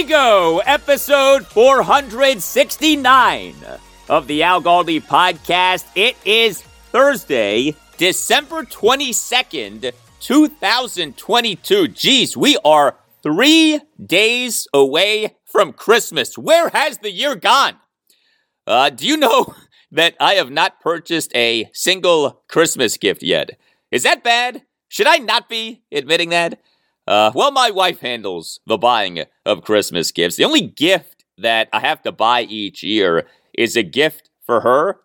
Away go, episode 469 of the Al Galdi podcast. It is Thursday, December 22nd, 2022. Geez, we are three days away from Christmas. Where has the year gone? Uh, do you know that I have not purchased a single Christmas gift yet? Is that bad? Should I not be admitting that? Uh, well, my wife handles the buying of Christmas gifts. The only gift that I have to buy each year is a gift for her.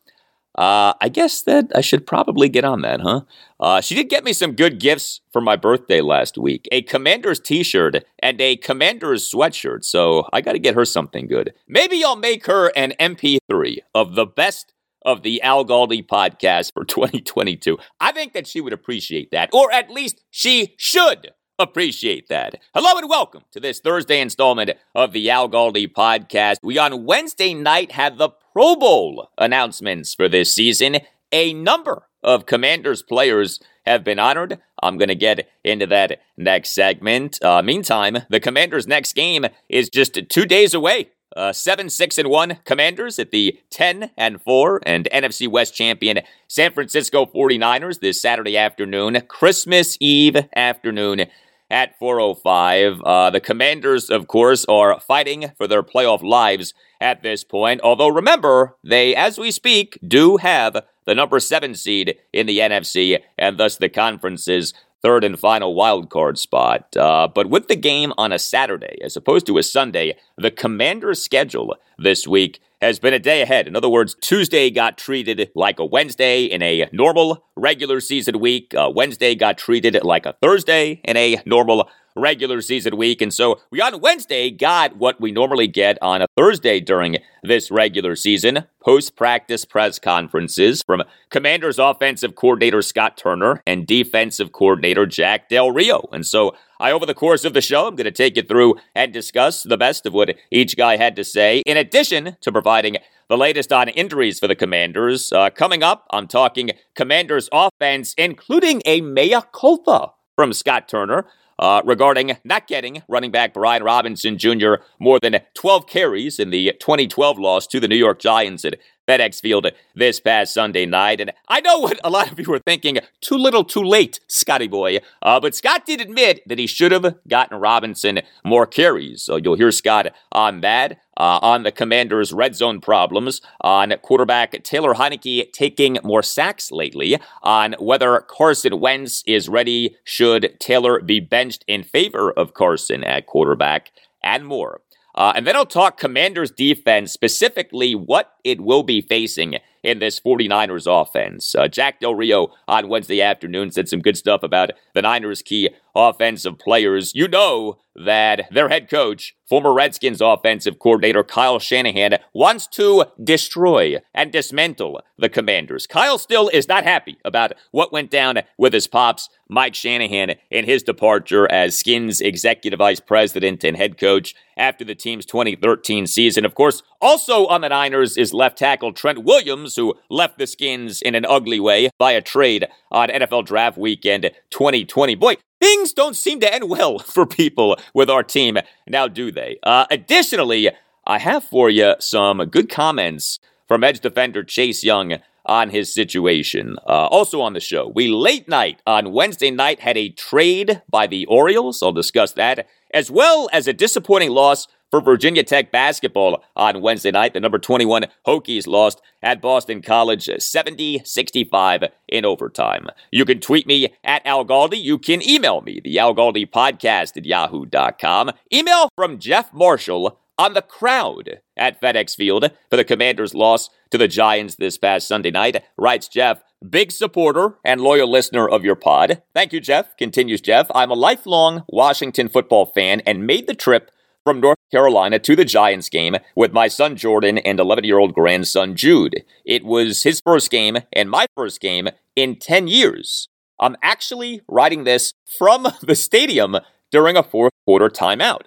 Uh, I guess that I should probably get on that, huh? Uh, she did get me some good gifts for my birthday last week a Commander's t shirt and a Commander's sweatshirt, so I got to get her something good. Maybe I'll make her an MP3 of the best of the Al Galdi podcast for 2022. I think that she would appreciate that, or at least she should appreciate that. Hello and welcome to this Thursday installment of the Al Galdi podcast. We on Wednesday night had the Pro Bowl announcements for this season. A number of Commanders players have been honored. I'm going to get into that next segment. Uh, meantime, the Commanders' next game is just two days away. Uh, seven, six, and one Commanders at the 10 and 4 and NFC West champion San Francisco 49ers this Saturday afternoon, Christmas Eve afternoon at 405. Uh, the Commanders, of course, are fighting for their playoff lives at this point. Although, remember, they, as we speak, do have the number seven seed in the NFC and thus the conference's third and final wild card spot. Uh, but with the game on a Saturday as opposed to a Sunday, the Commanders' schedule this week has been a day ahead. In other words, Tuesday got treated like a Wednesday in a normal regular season week. Uh, Wednesday got treated like a Thursday in a normal regular season week. And so we on Wednesday got what we normally get on a Thursday during this regular season post practice press conferences from Commanders offensive coordinator Scott Turner and defensive coordinator Jack Del Rio. And so I, over the course of the show, I'm going to take you through and discuss the best of what each guy had to say, in addition to providing the latest on injuries for the Commanders. Uh, coming up, I'm talking Commanders offense, including a mea culpa from Scott Turner uh, regarding not getting running back Brian Robinson Jr. more than 12 carries in the 2012 loss to the New York Giants at FedEx Field this past Sunday night. And I know what a lot of you were thinking too little, too late, Scotty boy. Uh, but Scott did admit that he should have gotten Robinson more carries. So you'll hear Scott on that. Uh, on the Commanders' red zone problems, on quarterback Taylor Heinicke taking more sacks lately, on whether Carson Wentz is ready, should Taylor be benched in favor of Carson at quarterback, and more. Uh, and then I'll talk Commanders defense, specifically what it will be facing in this 49ers offense. Uh, Jack Del Rio on Wednesday afternoon said some good stuff about the Niners' key offensive players, you know that their head coach, former Redskins offensive coordinator Kyle Shanahan, wants to destroy and dismantle the Commanders. Kyle still is not happy about what went down with his pops, Mike Shanahan, in his departure as Skins executive vice president and head coach after the team's 2013 season. Of course, also on the Niners is left tackle Trent Williams, who left the Skins in an ugly way by a trade on NFL Draft Weekend 2020. Boy, things don't seem to end well for people with our team now, do they? Uh, additionally, I have for you some good comments from edge defender Chase Young on his situation. Uh, also on the show, we late night on Wednesday night had a trade by the Orioles. I'll discuss that, as well as a disappointing loss for Virginia Tech basketball on Wednesday night. The number 21 Hokies lost at Boston College 70 65 in overtime. You can tweet me at Al Galdi. You can email me, the Al Galdi podcast at yahoo.com. Email from Jeff Marshall on the crowd at FedEx Field for the Commanders' loss to the Giants this past Sunday night, writes Jeff. Big supporter and loyal listener of your pod. Thank you, Jeff. Continues Jeff. I'm a lifelong Washington football fan and made the trip from North Carolina to the Giants game with my son Jordan and 11 year old grandson Jude. It was his first game and my first game in 10 years. I'm actually writing this from the stadium during a fourth quarter timeout.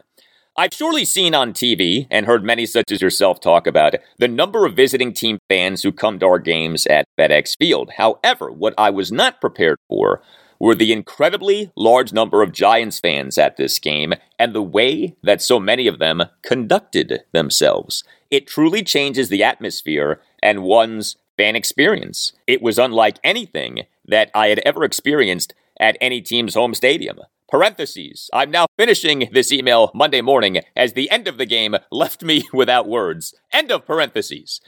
I've surely seen on TV and heard many such as yourself talk about the number of visiting team fans who come to our games at FedEx Field. However, what I was not prepared for were the incredibly large number of Giants fans at this game and the way that so many of them conducted themselves. It truly changes the atmosphere and one's fan experience. It was unlike anything that I had ever experienced at any team's home stadium. Parentheses. I'm now finishing this email Monday morning as the end of the game left me without words. End of parentheses.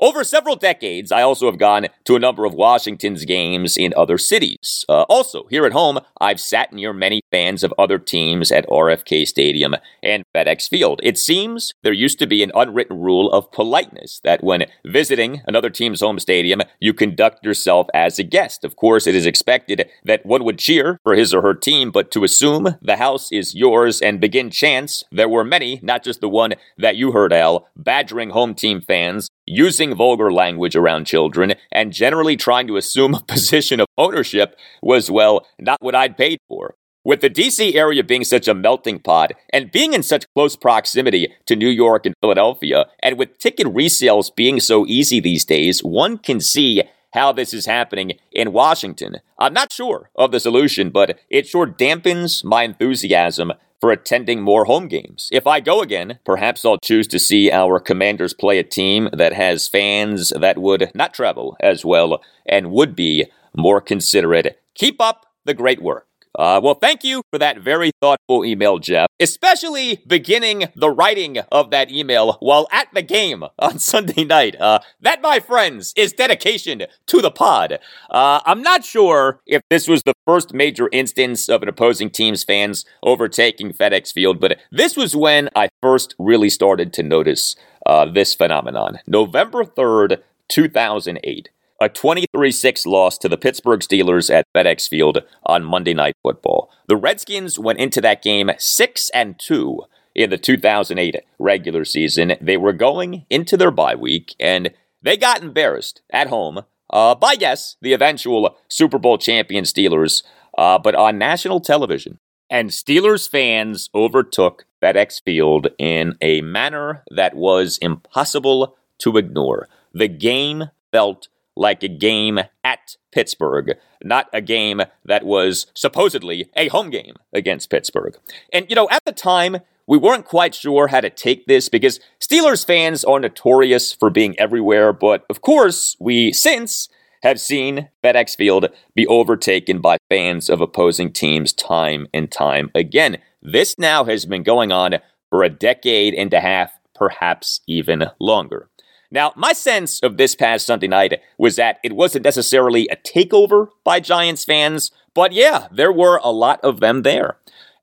Over several decades, I also have gone to a number of Washington's games in other cities. Uh, also, here at home, I've sat near many fans of other teams at RFK Stadium and FedEx Field. It seems there used to be an unwritten rule of politeness that when visiting another team's home stadium, you conduct yourself as a guest. Of course, it is expected that one would cheer for his or her team, but to assume the house is yours and begin chants, there were many, not just the one that you heard, Al, badgering home team fans using vulgar language around children, and generally trying to assume a position of ownership was, well, not what I'd paid for. With the DC area being such a melting pot and being in such close proximity to New York and Philadelphia, and with ticket resales being so easy these days, one can see how this is happening in Washington. I'm not sure of the solution, but it sure dampens my enthusiasm for attending more home games. If I go again, perhaps I'll choose to see our commanders play a team that has fans that would not travel as well and would be more considerate. Keep up the great work. Uh, well, thank you for that very thoughtful email, Jeff, especially beginning the writing of that email while at the game on Sunday night. Uh, that, my friends, is dedication to the pod. Uh, I'm not sure if this was the first major instance of an opposing team's fans overtaking FedEx Field, but this was when I first really started to notice uh, this phenomenon. November 3rd, 2008 a 23 6 loss to the Pittsburgh Steelers at FedEx Field on Monday Night Football. The Redskins went into that game 6 and 2 in the 2008 regular season. They were going into their bye week and they got embarrassed at home uh, by, yes, the eventual Super Bowl champion Steelers, uh, but on national television. And Steelers fans overtook FedEx Field in a manner that was impossible to ignore. The game felt like a game at Pittsburgh, not a game that was supposedly a home game against Pittsburgh. And, you know, at the time, we weren't quite sure how to take this because Steelers fans are notorious for being everywhere, but of course, we since have seen FedEx Field be overtaken by fans of opposing teams time and time again. This now has been going on for a decade and a half, perhaps even longer. Now, my sense of this past Sunday night was that it wasn't necessarily a takeover by Giants fans, but yeah, there were a lot of them there.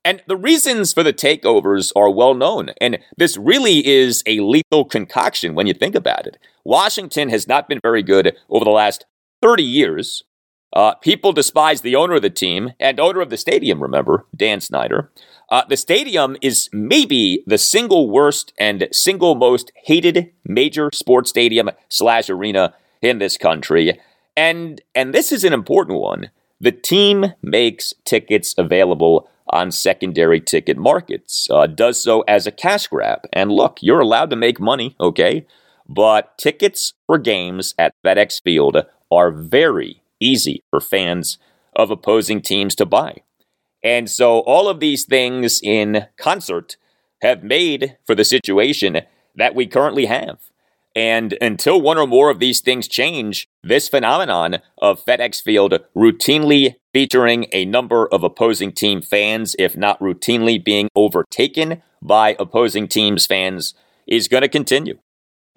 And the reasons for the takeovers are well known, and this really is a lethal concoction when you think about it. Washington has not been very good over the last 30 years, Uh, people despise the owner of the team and owner of the stadium, remember, Dan Snyder. Uh, the stadium is maybe the single worst and single most hated major sports stadium slash arena in this country. And, and this is an important one. The team makes tickets available on secondary ticket markets, uh, does so as a cash grab. And look, you're allowed to make money, okay? But tickets for games at FedEx Field are very easy for fans of opposing teams to buy. And so all of these things in concert have made for the situation that we currently have. And until one or more of these things change, this phenomenon of FedEx Field routinely featuring a number of opposing team fans, if not routinely being overtaken by opposing teams' fans, is going to continue.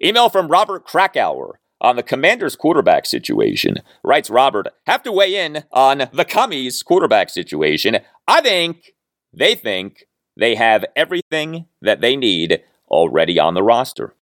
Email from Robert Krakauer on the commander's quarterback situation. Writes Robert, have to weigh in on the commies quarterback situation. I think they think they have everything that they need already on the roster.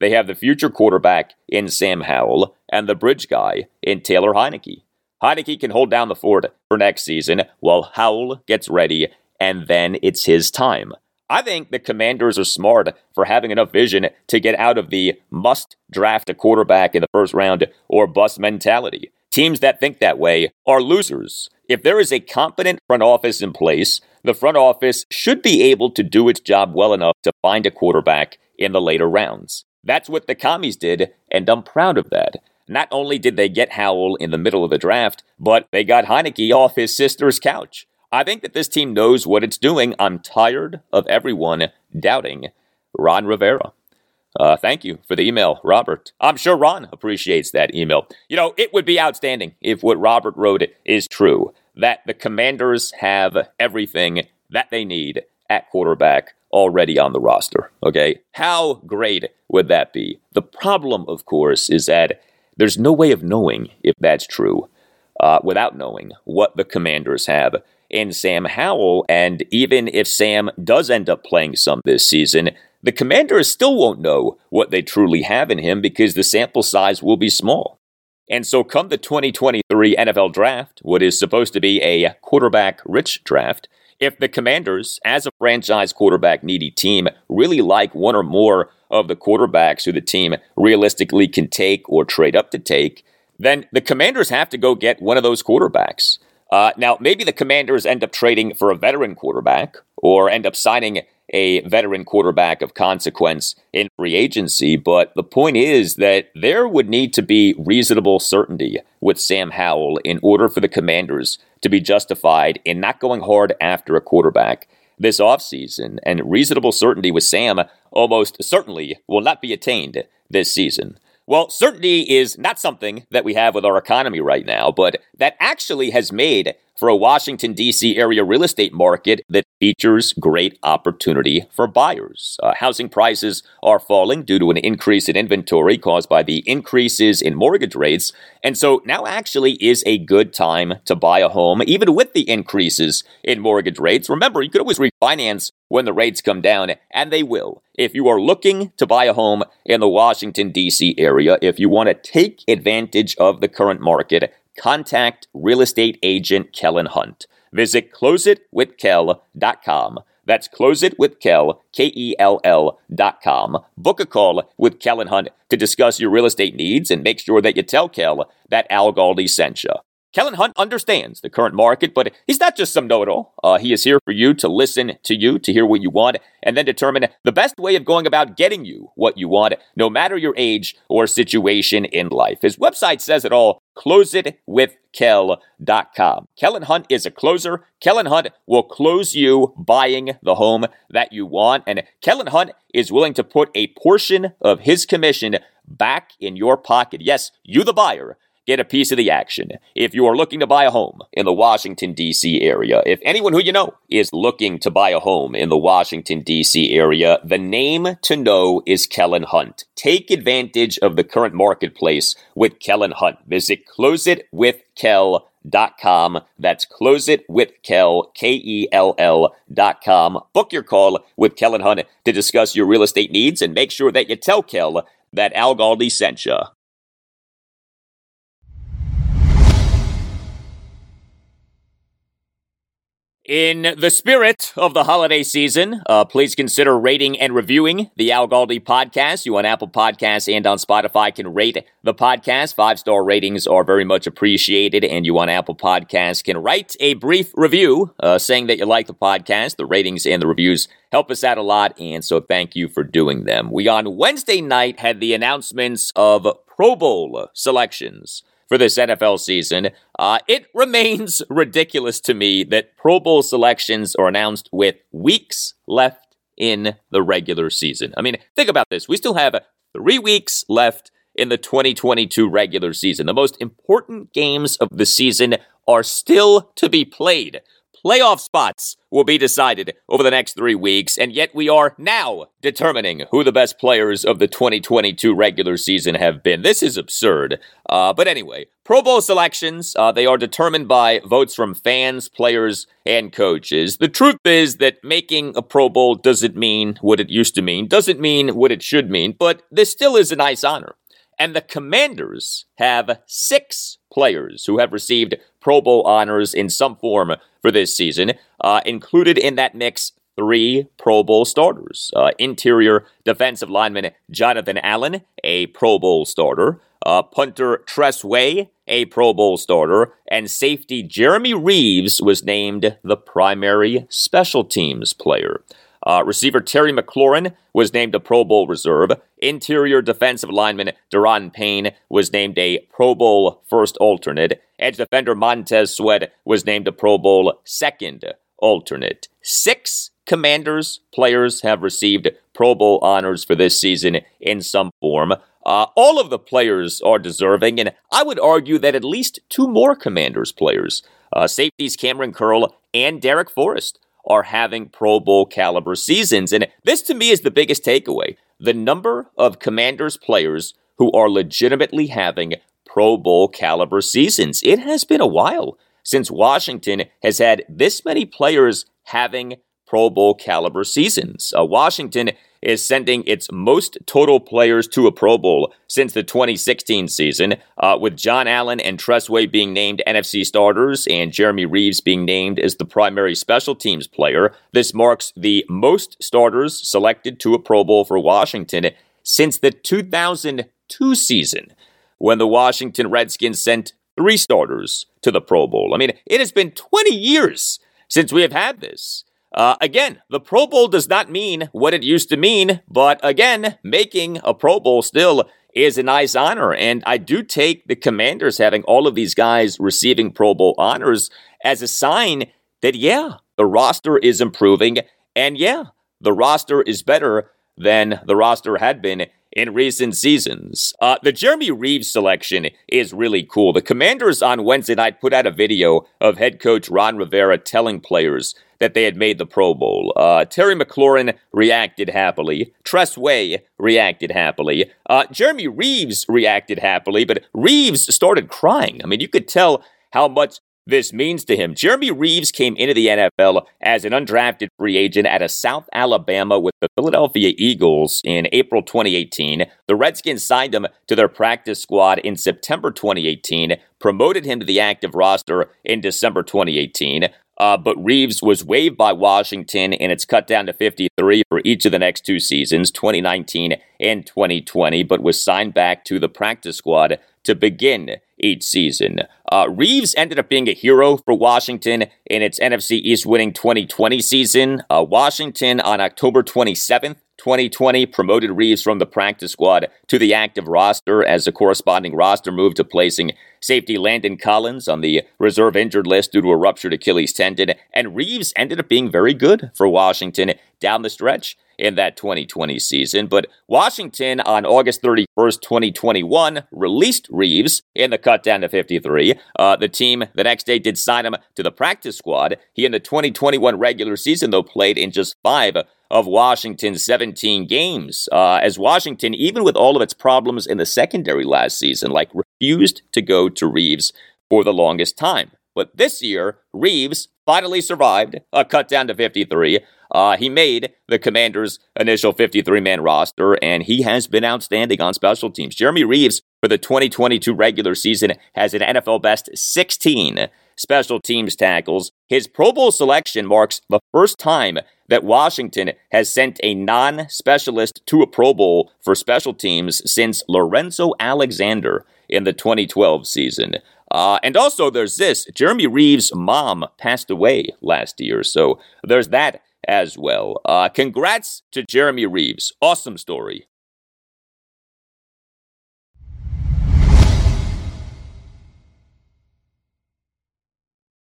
They have the future quarterback in Sam Howell and the bridge guy in Taylor Heinicke. Heinicke can hold down the fort for next season while Howell gets ready, and then it's his time. I think the commanders are smart for having enough vision to get out of the must draft a quarterback in the first round or bust mentality. Teams that think that way are losers. If there is a competent front office in place, the front office should be able to do its job well enough to find a quarterback in the later rounds. That's what the commies did, and I'm proud of that. Not only did they get Howell in the middle of the draft, but they got Heinicke off his sister's couch. I think that this team knows what it's doing. I'm tired of everyone doubting Ron Rivera. Uh, thank you for the email, Robert. I'm sure Ron appreciates that email. You know, it would be outstanding if what Robert wrote is true that the commanders have everything that they need at quarterback already on the roster. Okay? How great would that be? The problem, of course, is that there's no way of knowing if that's true uh, without knowing what the commanders have in Sam Howell. And even if Sam does end up playing some this season, the commanders still won't know what they truly have in him because the sample size will be small. And so, come the 2023 NFL draft, what is supposed to be a quarterback rich draft, if the commanders, as a franchise quarterback needy team, really like one or more of the quarterbacks who the team realistically can take or trade up to take, then the commanders have to go get one of those quarterbacks. Uh, now, maybe the commanders end up trading for a veteran quarterback or end up signing a veteran quarterback of consequence in free agency, but the point is that there would need to be reasonable certainty with Sam Howell in order for the commanders to be justified in not going hard after a quarterback this offseason. And reasonable certainty with Sam almost certainly will not be attained this season. Well, certainty is not something that we have with our economy right now, but that actually has made for a Washington, D.C. area real estate market that features great opportunity for buyers. Uh, housing prices are falling due to an increase in inventory caused by the increases in mortgage rates. And so now actually is a good time to buy a home, even with the increases in mortgage rates. Remember, you could always refinance when the rates come down, and they will. If you are looking to buy a home in the Washington, D.C. area, if you want to take advantage of the current market, contact real estate agent Kellen Hunt. Visit closeitwithkel.com. That's closeitwithkel, K-E-L-L dot com. Book a call with Kellen Hunt to discuss your real estate needs and make sure that you tell Kel that Al Galdi sent you. Kellen Hunt understands the current market, but he's not just some know it all. Uh, he is here for you to listen to you, to hear what you want, and then determine the best way of going about getting you what you want, no matter your age or situation in life. His website says it all closeitwithkel.com. Kellen Hunt is a closer. Kellen Hunt will close you buying the home that you want, and Kellen Hunt is willing to put a portion of his commission back in your pocket. Yes, you, the buyer get a piece of the action. If you are looking to buy a home in the Washington, D.C. area, if anyone who you know is looking to buy a home in the Washington, D.C. area, the name to know is Kellen Hunt. Take advantage of the current marketplace with Kellen Hunt. Visit closeitwithkel.com. That's closeitwithkel, K-E-L-L dot com. Book your call with Kellen Hunt to discuss your real estate needs and make sure that you tell Kel that Al Galdi sent you. In the spirit of the holiday season, uh, please consider rating and reviewing the Al Galdi podcast. You on Apple Podcasts and on Spotify can rate the podcast. Five star ratings are very much appreciated, and you on Apple Podcasts can write a brief review uh, saying that you like the podcast. The ratings and the reviews help us out a lot, and so thank you for doing them. We on Wednesday night had the announcements of Pro Bowl selections for this NFL season. Uh, it remains ridiculous to me that Pro Bowl selections are announced with weeks left in the regular season. I mean, think about this. We still have three weeks left in the 2022 regular season. The most important games of the season are still to be played. Playoff spots will be decided over the next three weeks, and yet we are now determining who the best players of the 2022 regular season have been. This is absurd. Uh, but anyway, Pro Bowl selections, uh, they are determined by votes from fans, players, and coaches. The truth is that making a Pro Bowl doesn't mean what it used to mean, doesn't mean what it should mean, but this still is a nice honor. And the Commanders have six players who have received Pro Bowl honors in some form for this season. Uh, included in that mix, three Pro Bowl starters. Uh, interior defensive lineman Jonathan Allen, a Pro Bowl starter. Uh, punter Tress Way, a Pro Bowl starter. And safety Jeremy Reaves was named the primary special teams player. Uh, receiver Terry McLaurin was named a Pro Bowl reserve. Interior defensive lineman Da'Ron Payne was named a Pro Bowl first alternate. Edge defender Montez Sweat was named a Pro Bowl second alternate. Six Commanders players have received Pro Bowl honors for this season in some form. Uh, all of the players are deserving, and I would argue that at least two more Commanders players, uh, safeties Kamren Curl and Darrick Forrest, are having Pro Bowl caliber seasons. And this to me is the biggest takeaway the number of Commanders players who are legitimately having Pro Bowl caliber seasons. It has been a while since Washington has had this many players having Pro Bowl caliber seasons. Uh, Washington is sending its most total players to a Pro Bowl since the 2016 season, uh, with John Allen and Tress Way being named NFC starters and Jeremy Reaves being named as the primary special teams player. This marks the most starters selected to a Pro Bowl for Washington since the 2002 season, when the Washington Redskins sent three starters to the Pro Bowl. I mean, it has been 20 years since we have had this. Uh, again, the Pro Bowl does not mean what it used to mean, but again, making a Pro Bowl still is a nice honor. And I do take the Commanders having all of these guys receiving Pro Bowl honors as a sign that, yeah, the roster is improving. And yeah, the roster is better than the roster had been in recent seasons. Uh, the Jeremy Reaves selection is really cool. The Commanders on Wednesday night put out a video of head coach Ron Rivera telling players that they had made the Pro Bowl. Uh, Terry McLaurin reacted happily. Tress Way reacted happily. Uh, Jeremy Reaves reacted happily, but Reaves started crying. I mean, you could tell how much this means to him. Jeremy Reaves came into the NFL as an undrafted free agent out of South Alabama with the Philadelphia Eagles in April 2018. The Redskins signed him to their practice squad in September 2018, promoted him to the active roster in December 2018. Uh, but Reaves was waived by Washington, and it's cut down to 53 for each of the next two seasons, 2019 and 2020, but was signed back to the practice squad to begin each season. Uh, Reaves ended up being a hero for Washington in its NFC East winning 2020 season. Uh, Washington on October 27th 2020 promoted Reaves from the practice squad to the active roster as the corresponding roster moved to placing safety Landon Collins on the reserve injured list due to a ruptured Achilles tendon. And Reaves ended up being very good for Washington down the stretch in that 2020 season. But Washington on August 31st, 2021, released Reaves in the cut down to 53. Uh, the team the next day did sign him to the practice squad. He in the 2021 regular season, though, played in just five of Washington's 17 games, uh, as Washington, even with all of its problems in the secondary last season, like refused to go to Reaves for the longest time. But this year, Reaves finally survived a cut down to 53. Uh, he made the Commanders' initial 53 man roster, and he has been outstanding on special teams. Jeremy Reaves, for the 2022 regular season, has an NFL best 16 special teams tackles. His Pro Bowl selection marks the first time that Washington has sent a non specialist to a Pro Bowl for special teams since Lorenzo Alexander in the 2012 season. Uh, and also, there's this Jeremy Reaves' mom passed away last year, so there's that as well. Uh, congrats to Jeremy Reaves. Awesome story.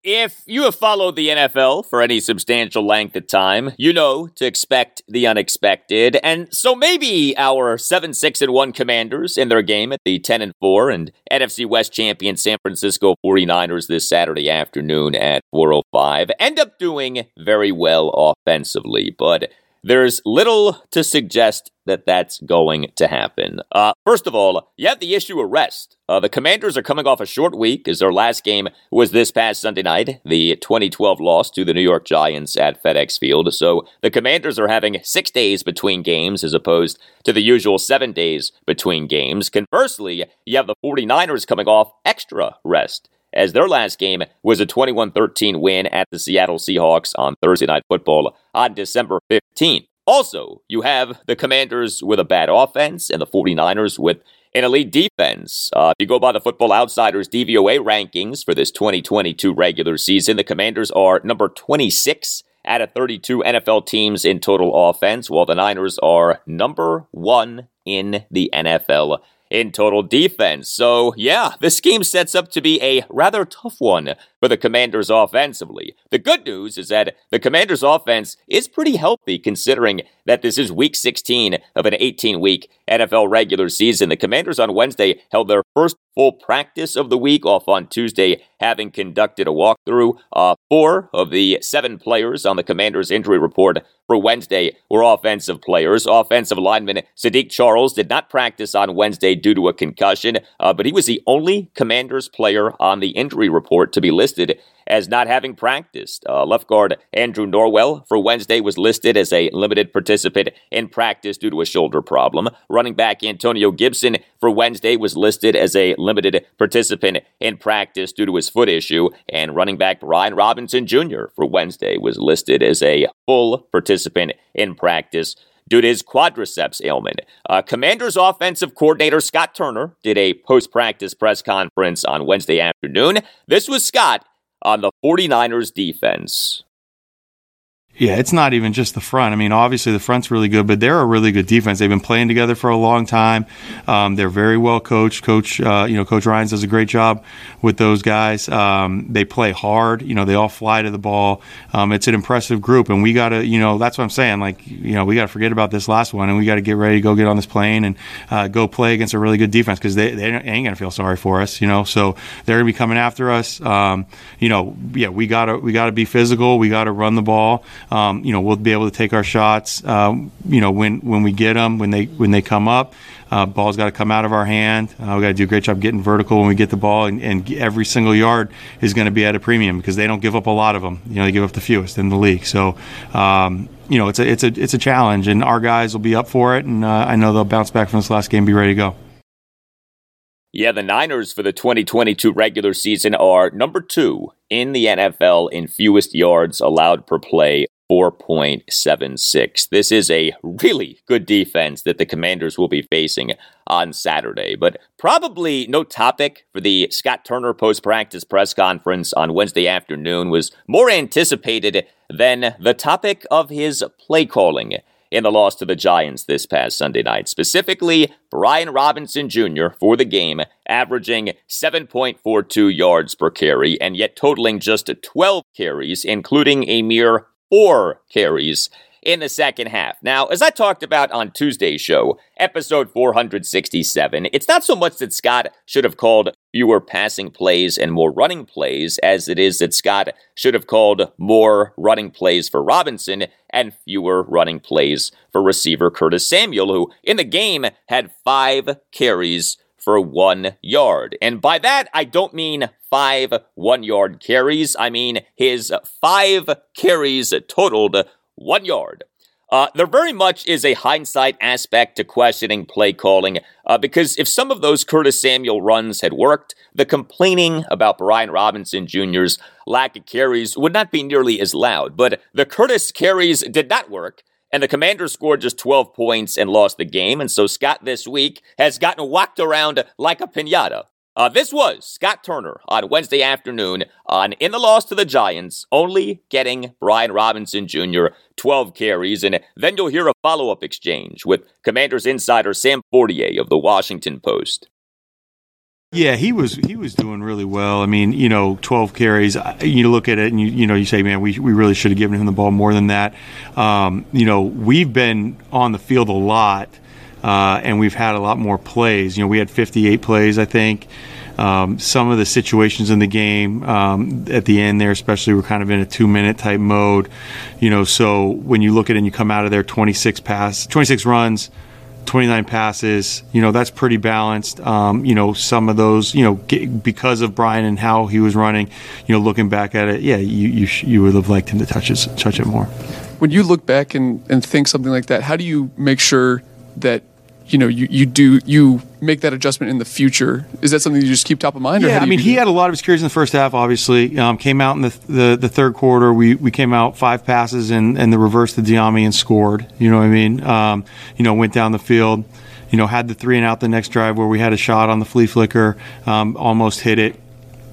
If you have followed the NFL for any substantial length of time, you know to expect the unexpected. And so maybe our 7 6 and 1 commanders in their game at the 10 and 4 and NFC West champion San Francisco 49ers this Saturday afternoon at 405 end up doing very well offensively. But there's little to suggest that that's going to happen. Uh, first of all, you have the issue of rest. Uh, the Commanders are coming off a short week as their last game was this past Sunday night, the 2012 loss to the New York Giants at FedEx Field. So the Commanders are having six days between games as opposed to the usual seven days between games. Conversely, you have the 49ers coming off extra rest as their last game was a 21 13 win at the Seattle Seahawks on Thursday Night Football on December 15th. Also, you have the Commanders with a bad offense and the 49ers with an elite defense. Uh, if you go by the Football Outsiders DVOA rankings for this 2022 regular season, the Commanders are number 26 out of 32 NFL teams in total offense, while the Niners are number one in the NFL in total defense. So, yeah, this scheme sets up to be a rather tough one for the Commanders offensively. The good news is that the Commanders offense is pretty healthy considering that this is week 16 of an 18 week NFL regular season. The Commanders on Wednesday held their first full practice of the week off on Tuesday, having conducted a walkthrough. Uh, four of the seven players on the Commanders injury report for Wednesday were offensive players. Offensive lineman Saahdiq Charles did not practice on Wednesday due to a concussion, uh, but he was the only Commanders player on the injury report to be listed listed as not having practiced. Uh, left guard Andrew Norwell for Wednesday was listed as a limited participant in practice due to a shoulder problem. Running back Antonio Gibson for Wednesday was listed as a limited participant in practice due to his foot issue. And running back Brian Robinson Jr. for Wednesday was listed as a full participant in practice due to his quadriceps ailment. Uh, Commanders offensive coordinator Scott Turner did a post practice press conference on Wednesday afternoon. This was Scott on the 49ers defense. Yeah, it's not even just the front. I mean, obviously the front's really good, but they're a really good defense. They've been playing together for a long time. Um, they're very well coached. Coach, uh, you know, Coach Ryan does a great job with those guys. Um, they play hard. You know, they all fly to the ball. Um, it's an impressive group, and we got to, you know, that's what I'm saying. Like, you know, we got to forget about this last one, and we got to get ready to go get on this plane and uh, go play against a really good defense because they, they ain't gonna feel sorry for us. You know, so they're gonna be coming after us. Um, you know, yeah, we gotta we gotta be physical. We gotta run the ball um, you know, we'll be able to take our shots. Um, you know, when when we get them, when they when they come up, uh, ball's got to come out of our hand. Uh, we got to do a great job getting vertical when we get the ball, and, and every single yard is going to be at a premium because they don't give up a lot of them. You know, they give up the fewest in the league. So. Um, you know, it's a it's a it's a challenge, and our guys will be up for it, and uh, I know they'll bounce back from this last game, be ready to go. Yeah, the Niners for the 2022 regular season are number two in the NFL in fewest yards allowed per play 4.76. This is a really good defense that the Commanders will be facing on Saturday, but probably no topic for the Scott Turner post practice press conference on Wednesday afternoon was more anticipated than the topic of his play calling in the loss to the Giants this past Sunday night. Specifically, Brian Robinson Jr. for the game, averaging 7.42 yards per carry and yet totaling just 12 carries, including a mere four carries in the second half. Now, as I talked about on Tuesday's show, episode 467, it's not so much that Scott should have called fewer passing plays and more running plays as it is that Scott should have called more running plays for Robinson and fewer running plays for receiver Curtis Samuel, who in the game had five carries for one yard. And by that, I don't mean five one yard carries. I mean his five carries totaled one yard. Uh, there very much is a hindsight aspect to questioning play calling uh, because if some of those Curtis Samuel runs had worked, the complaining about Brian Robinson Jr.'s lack of carries would not be nearly as loud. But the Curtis carries did not work, and the Commanders scored just 12 points and lost the game. And so Scott this week has gotten whacked around like a pinata. Uh, this was Scott Turner on Wednesday afternoon on In the Loss to the Giants, only getting Brian Robinson Jr. 12 carries. And then you'll hear a follow up exchange with Commanders insider Sam Fortier of the Washington Post. Yeah, he was he was doing really well. I mean, you know, 12 carries. You look at it and you you know you say, man, we, we really should have given him the ball more than that. Um, you know, we've been on the field a lot, uh, and we've had a lot more plays. You know, we had 58 plays, I think. Um, some of the situations in the game um, at the end there, especially, we're kind of in a two-minute type mode. You know, so when you look at it and you come out of there, 26 pass, 26 runs 29 passes. You know, that's pretty balanced. Um, you know, some of those, you know, get, because of Brian and how he was running, you know, looking back at it, yeah, you you, sh- you would have liked him to touch it, touch it more. When you look back and, and think something like that, how do you make sure that you know you, you do you make that adjustment in the future? Is that something you just keep top of mind yeah i mean he that? had a lot of his carries in the first half obviously. Um, came out in the, the, the third quarter. We we came out five passes and and the reverse to Dyami and scored. You know what i mean? Um, you know went down the field you know had the three and out the next drive where we had a shot on the flea flicker um, almost hit it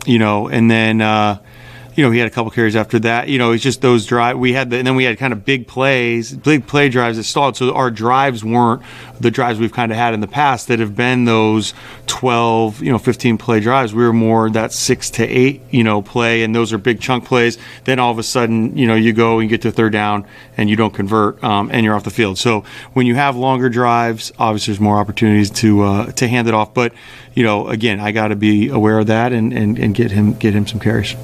you know and then uh, you know, he had a couple carries after that. You know, it's just those drive. We had the, and then we had kind of big plays, big play drives that stalled. So our drives weren't the drives we've kind of had in the past that have been those 12, you know, 15 play drives. We were more that six to eight, you know, play, and those are big chunk plays. Then all of a sudden, you know, you go and get to third down and you don't convert, um, and you're off the field. So when you have longer drives, obviously there's more opportunities to uh, to hand it off. But you know, again, I got to be aware of that and, and, and get him get him some carries.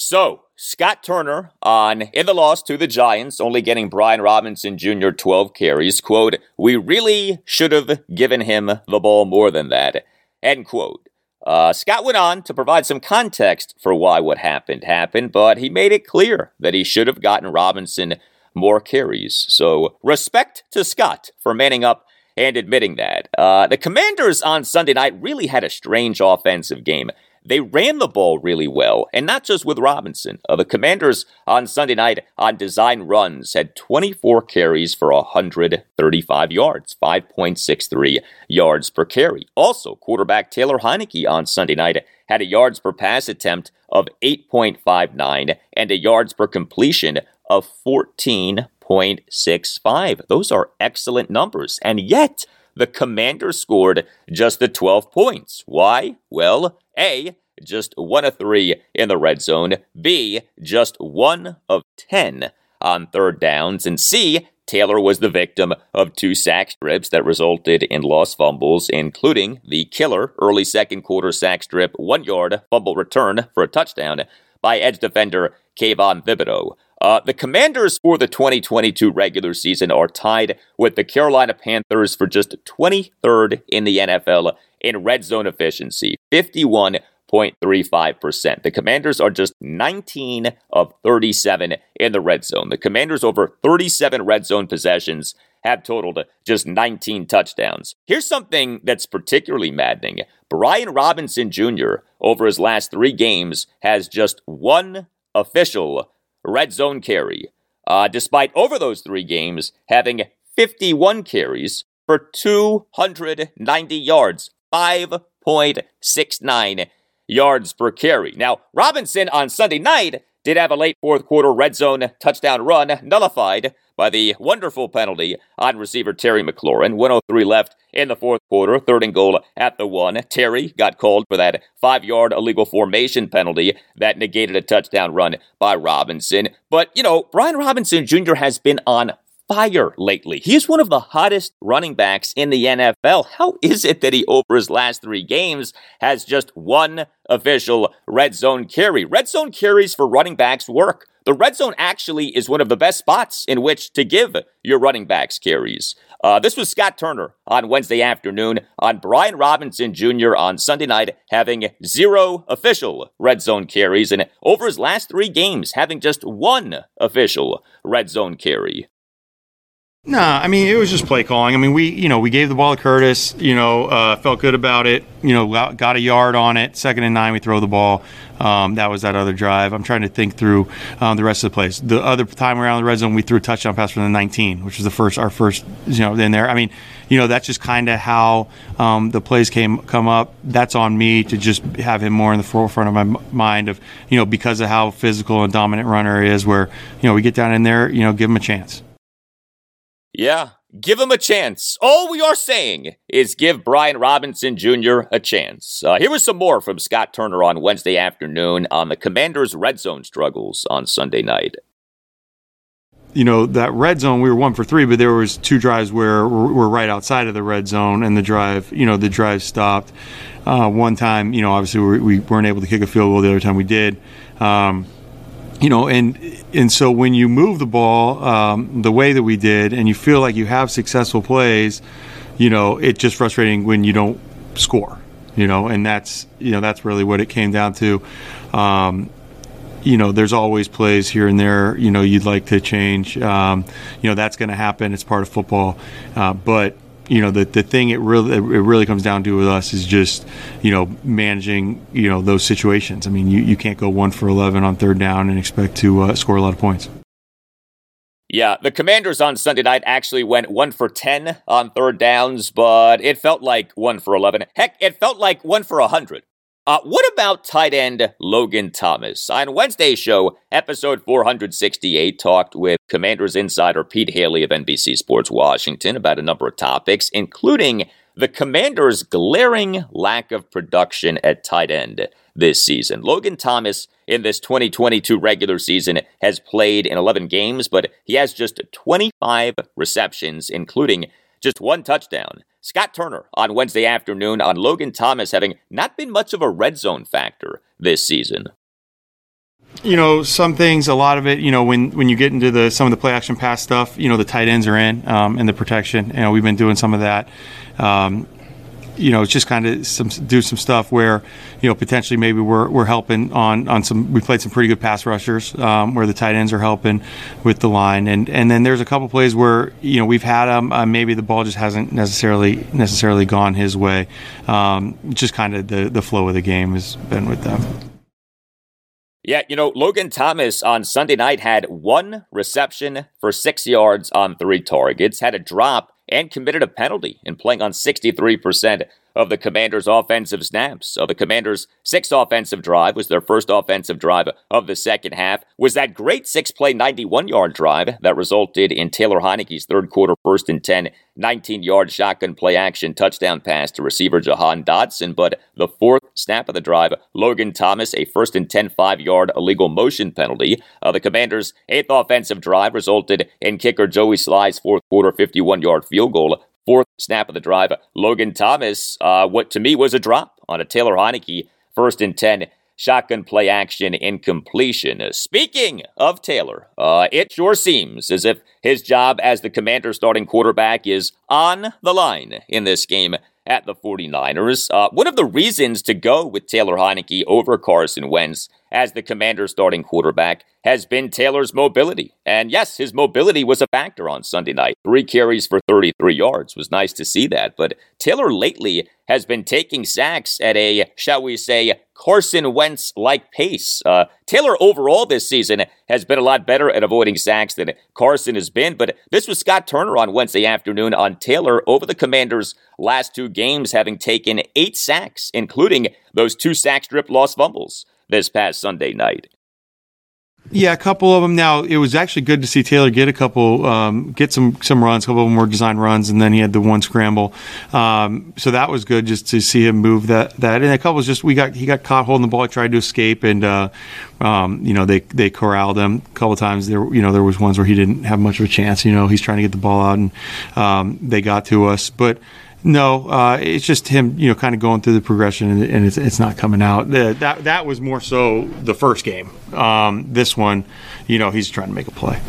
So, Scott Turner on in the loss to the Giants, only getting Brian Robinson Jr. 12 carries. Quote, We really should have given him the ball more than that. End quote. Uh, Scott went on to provide some context for why what happened happened, but he made it clear that he should have gotten Robinson more carries. So, respect to Scott for manning up and admitting that. Uh, the Commanders on Sunday night really had a strange offensive game. They ran the ball really well, and not just with Robinson. Uh, the Commanders on Sunday night on design runs had 24 carries for 135 yards, 5.63 yards per carry. Also, quarterback Taylor Heinicke on Sunday night had a yards per pass attempt of 8.59 and a yards per completion of 14.65. Those are excellent numbers, and yet the Commanders scored just the 12 points. Why? Well, A, just one of three in the red zone. B, just one of 10 on third downs. And C, Taylor was the victim of two sack strips that resulted in lost fumbles, including the killer early second quarter sack strip, one yard fumble return for a touchdown by edge defender Kayvon Thibodeaux. Uh, the Commanders for the 2022 regular season are tied with the Carolina Panthers for just 23rd in the NFL in red zone efficiency, 51.35%. The Commanders are just 19 of 37 in the red zone. The Commanders over 37 red zone possessions have totaled just 19 touchdowns. Here's something that's particularly maddening. Brian Robinson Jr., over his last three games, has just one official red zone carry, uh, despite over those three games having 51 carries for 290 yards, 5.69 yards per carry. Now, Robinson on Sunday night did have a late fourth quarter red zone touchdown run nullified by the wonderful penalty on receiver Terry McLaurin. 103 left in the fourth quarter, third and goal at the one. Terry got called for that five yard illegal formation penalty that negated a touchdown run by Robinson. But, you know, Brian Robinson Jr. has been on fire lately. He's one of the hottest running backs in the NFL. How is it that he, over his last three games, has just one official red zone carry? Red zone carries for running backs work. The red zone actually is one of the best spots in which to give your running backs carries. Uh, this was Scott Turner on Wednesday afternoon on Brian Robinson Jr. on Sunday night having zero official red zone carries and over his last three games having just one official red zone carry. Nah, I mean it was just play calling. I mean we, you know, we gave the ball to Curtis. You know, uh, felt good about it. You know, got, a yard on it. Second and nine, we throw the ball. Um, that was that other drive. I'm trying to think through um, the rest of the plays. The other time around the red zone, we threw a touchdown pass from the 19, which was the first, our first, you know, in there. I mean, you know, that's just kind of how um, the plays came come up. That's on me to just have him more in the forefront of my mind of, you know, because of how physical and dominant runner he is. Where you know we get down in there, you know, give him a chance. Yeah, give him a chance. All we are saying is give Brian Robinson Jr. a chance. Uh, here was some more from Scott Turner on Wednesday afternoon on the Commanders' red zone struggles on Sunday night. You know that red zone, we were one for three, but there was two drives where we're right outside of the red zone, and the drive, you know, the drive stopped. Uh, one time, you know, obviously we, we, weren't able to kick a field goal. The other time we did. Um, you know, and and so when you move the ball um, the way that we did, and you feel like you have successful plays, you know, it's just frustrating when you don't score. You know, and that's you know that's really what it came down to. Um, you know, there's always plays here and there. You know, you'd like to change. Um, you know, that's going to happen. It's part of football, uh, but you know the the thing it really it really comes down to with us is just you know managing you know those situations. I mean, you, you can't go one for eleven on third down and expect to uh, score a lot of points. Yeah, the Commanders on Sunday night actually went one for 10 on third downs, but it felt like one for 11. Heck, it felt like one for 100. Uh, what about tight end Logan Thomas? On Wednesday's show, episode 468, talked with Commanders insider Pete Hailey of NBC Sports Washington about a number of topics, including the Commanders' glaring lack of production at tight end this season. Logan Thomas in this 2022 regular season has played in 11 games, but he has just 25 receptions, including just one touchdown. Scott Turner on Wednesday afternoon on Logan Thomas having not been much of a red zone factor this season. You know, some things, a lot of it, you know, when, when you get into the some of the play action pass stuff, you know, the tight ends are in um, and the protection. You know, we've been doing some of that. Um, you know, it's just kind of some do some stuff where, you know, potentially maybe we're, we're helping on, on some. We played some pretty good pass rushers um, where the tight ends are helping with the line, and and then there's a couple plays where you know we've had them. Uh, maybe the ball just hasn't necessarily necessarily gone his way. Um, just kind of the the flow of the game has been with them. Yeah, you know, Logan Thomas on Sunday night had one reception for six yards on three targets, had a drop and committed a penalty in playing on 63% of the Commanders' offensive snaps. So the Commanders' sixth offensive drive was their first offensive drive of the second half. Was that great six-play, 91-yard drive that resulted in Taylor Heinicke's third quarter first and 10, 19-yard shotgun play action touchdown pass to receiver Jahan Dotson. But the fourth snap of the drive, Logan Thomas, a first and 10, five-yard illegal motion penalty. Uh, the Commanders' eighth offensive drive resulted in kicker Joey Slye's fourth quarter 51-yard field goal fourth snap of the drive. Logan Thomas, uh, what to me was a drop on a Taylor Heinicke first and 10 shotgun play action incompletion. Speaking of Taylor, uh, it sure seems as if his job as the commander starting quarterback is on the line in this game at the 49ers. Uh, one of the reasons to go with Taylor Heinicke over Carson Wentz as the commander starting quarterback has been Taylor's mobility. And yes, his mobility was a factor on Sunday night. Three carries for 33 yards was nice to see that. But Taylor lately has been taking sacks at a, shall we say, Carson Wentz like pace. Uh, Taylor overall this season has been a lot better at avoiding sacks than Carson has been. But this was Scott Turner on Wednesday afternoon on Taylor over the Commanders' last two games, having taken eight sacks, including those two sack strip lost fumbles this past Sunday night. Yeah, a couple of them. Now it was actually good to see Taylor get a couple, um, get some some runs. A couple of them were runs, and then he had the one scramble. Um, so that was good just to see him move that that. And a couple was just we got he got caught holding the ball, he tried to escape, and uh, um, you know they they corralled him a couple of times. There you know there was ones where he didn't have much of a chance. You know he's trying to get the ball out, and um, they got to us, but. No, uh, it's just him, you know, kind of going through the progression, and, and it's, it's not coming out. The, that that was more so the first game. Um, this one, you know, he's trying to make a play.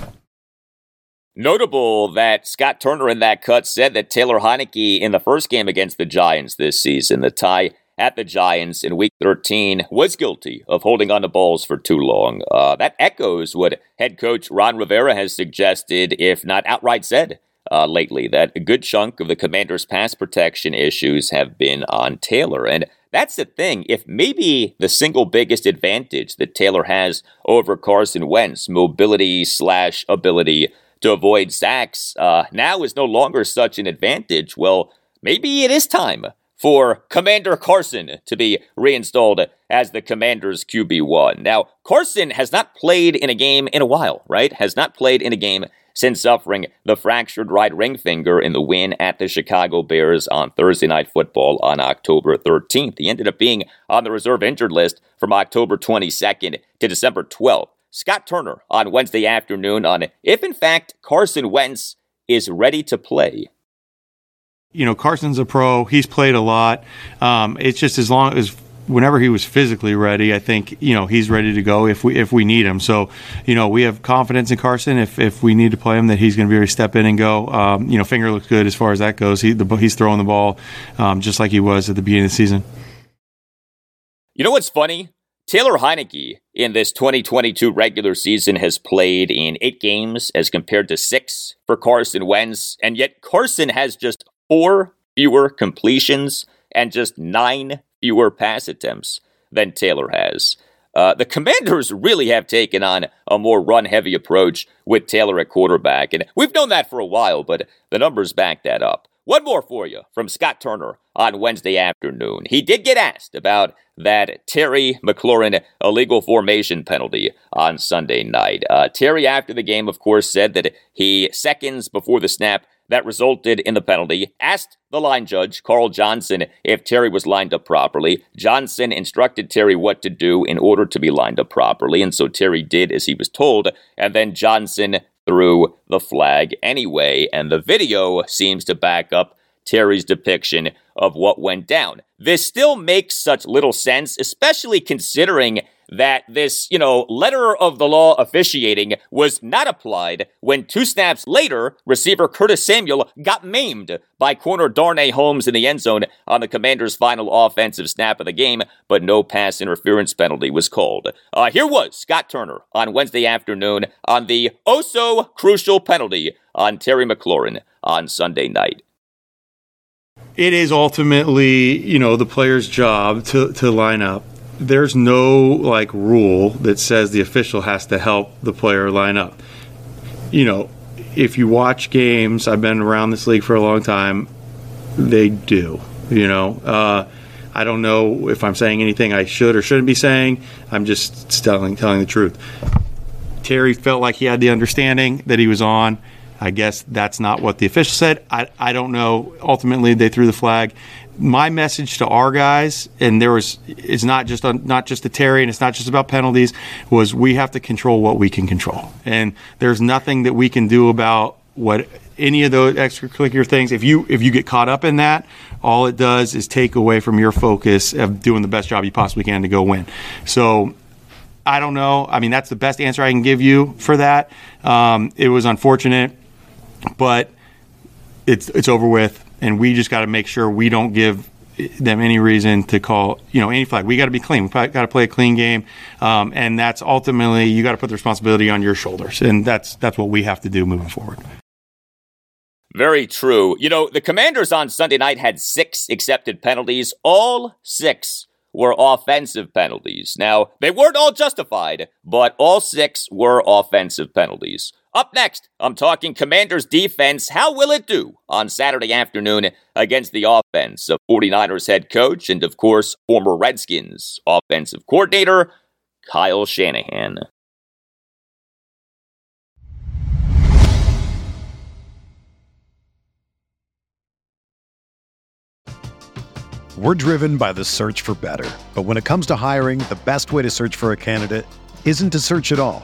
Notable that Scott Turner in that cut said that Taylor Heinicke in the first game against the Giants this season, the tie at the Giants in Week 13, was guilty of holding on to balls for too long. Uh, that echoes what head coach Ron Rivera has suggested, if not outright said, uh, lately that a good chunk of the commander's pass protection issues have been on Taylor. And that's the thing. If maybe the single biggest advantage that Taylor has over Carson Wentz, mobility slash ability to avoid sacks, uh, now is no longer such an advantage, well, maybe it is time for Commander Carson to be reinstalled as the Commander's QB1. Now, Carson has not played in a game in a while, right? Has not played in a game since suffering the fractured right ring finger in the win at the Chicago Bears on Thursday Night Football on October 13th. He ended up being on the reserve injured list from October 22nd to December 12th. Scott Turner on Wednesday afternoon on if, in fact, Carson Wentz is ready to play. You know, Carson's a pro. He's played a lot. Um, it's just as long as whenever he was physically ready, I think you know he's ready to go if we if we need him. So you know we have confidence in Carson. If if we need to play him, that he's going to be able to step in and go. Um, you know, finger looks good as far as that goes. He the, he's throwing the ball um, just like he was at the beginning of the season. You know what's funny? Taylor Heinicke in this 2022 regular season has played in eight games as compared to six for Carson Wentz, and yet Carson has just four fewer completions and just nine fewer pass attempts than Taylor has. Uh, the Commanders really have taken on a more run heavy approach with Taylor at quarterback, and we've known that for a while, but the numbers back that up. One more for you from Scott Turner on Wednesday afternoon. He did get asked about that Terry McLaurin illegal formation penalty on Sunday night. Uh, Terry, after the game, of course, said that he seconds before the snap that resulted in the penalty, asked the line judge, Carl Johnson, if Terry was lined up properly. Johnson instructed Terry what to do in order to be lined up properly, and so Terry did as he was told, and then Johnson threw the flag anyway, and the video seems to back up Terry's depiction of what went down. This still makes such little sense, especially considering that this, you know, letter of the law officiating was not applied when two snaps later, receiver Curtis Samuel got maimed by corner Darnay Holmes in the end zone on the commander's final offensive snap of the game, but no pass interference penalty was called. Uh, here was Scott Turner on Wednesday afternoon on the oh so crucial penalty on Terry McLaurin on Sunday night it is ultimately you know the player's job to, to line up there's no like rule that says the official has to help the player line up. You know, if you watch games, I've been around this league for a long time. They do. You know, uh, I don't know if I'm saying anything I should or shouldn't be saying. I'm just telling telling the truth. Terry felt like he had the understanding that he was on. I guess that's not what the official said. I, I don't know. Ultimately, they threw the flag my message to our guys, and there was, it's not just on, not just to Terry, and it's not just about penalties, was we have to control what we can control, and there's nothing that we can do about what any of those extracurricular things. If you if you get caught up in that, all it does is take away from your focus of doing the best job you possibly can to go win. So. I don't know. I mean, that's the best answer I can give you for that. Um, it was unfortunate, but it's it's over with and we just got to make sure we don't give them any reason to call you know any flag. We got to be clean. We got to play a clean game, um, and that's ultimately you got to put the responsibility on your shoulders, and that's that's what we have to do moving forward. Very true. You know, the Commanders on Sunday night had six accepted penalties. All six were offensive penalties. Now, they weren't all justified, but all six were offensive penalties. Up next, I'm talking Commanders defense. How will it do on Saturday afternoon against the offense of 49ers head coach and, of course, former Redskins offensive coordinator, Kyle Shanahan. We're driven by the search for better. But when it comes to hiring, the best way to search for a candidate isn't to search at all.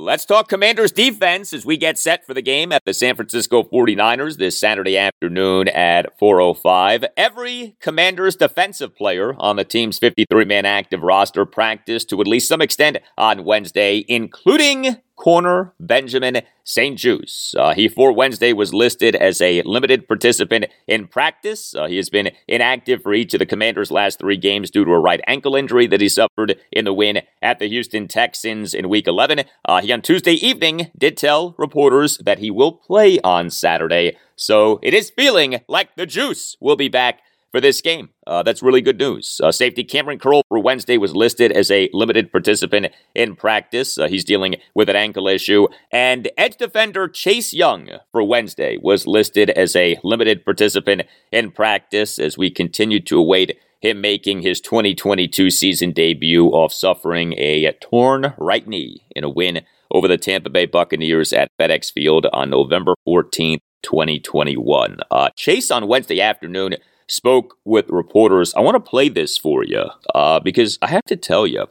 Let's talk Commanders defense as we get set for the game at the San Francisco 49ers this Saturday afternoon at 4:05. Every Commanders defensive player on the team's 53-man active roster practiced to at least some extent on Wednesday, including corner Benjamin St-Juste. Uh, he, for Wednesday, was listed as a limited participant in practice. Uh, he has been inactive for each of the Commanders' last three games due to a right ankle injury that he suffered in the win at the Houston Texans in Week 11. Uh, he, on Tuesday evening, did tell reporters that he will play on Saturday. So it is feeling like the juice will be back for this game. Uh, that's really good news. Uh, safety Kamren Curl for Wednesday was listed as a limited participant in practice. Uh, he's dealing with an ankle issue. And edge defender Chase Young for Wednesday was listed as a limited participant in practice as we continue to await him making his 2022 season debut off suffering a torn right knee in a win over the Tampa Bay Buccaneers at FedEx Field on November 14th. 2021. Uh, Chase on Wednesday afternoon spoke with reporters. I want to play this for you uh, because I have to tell you,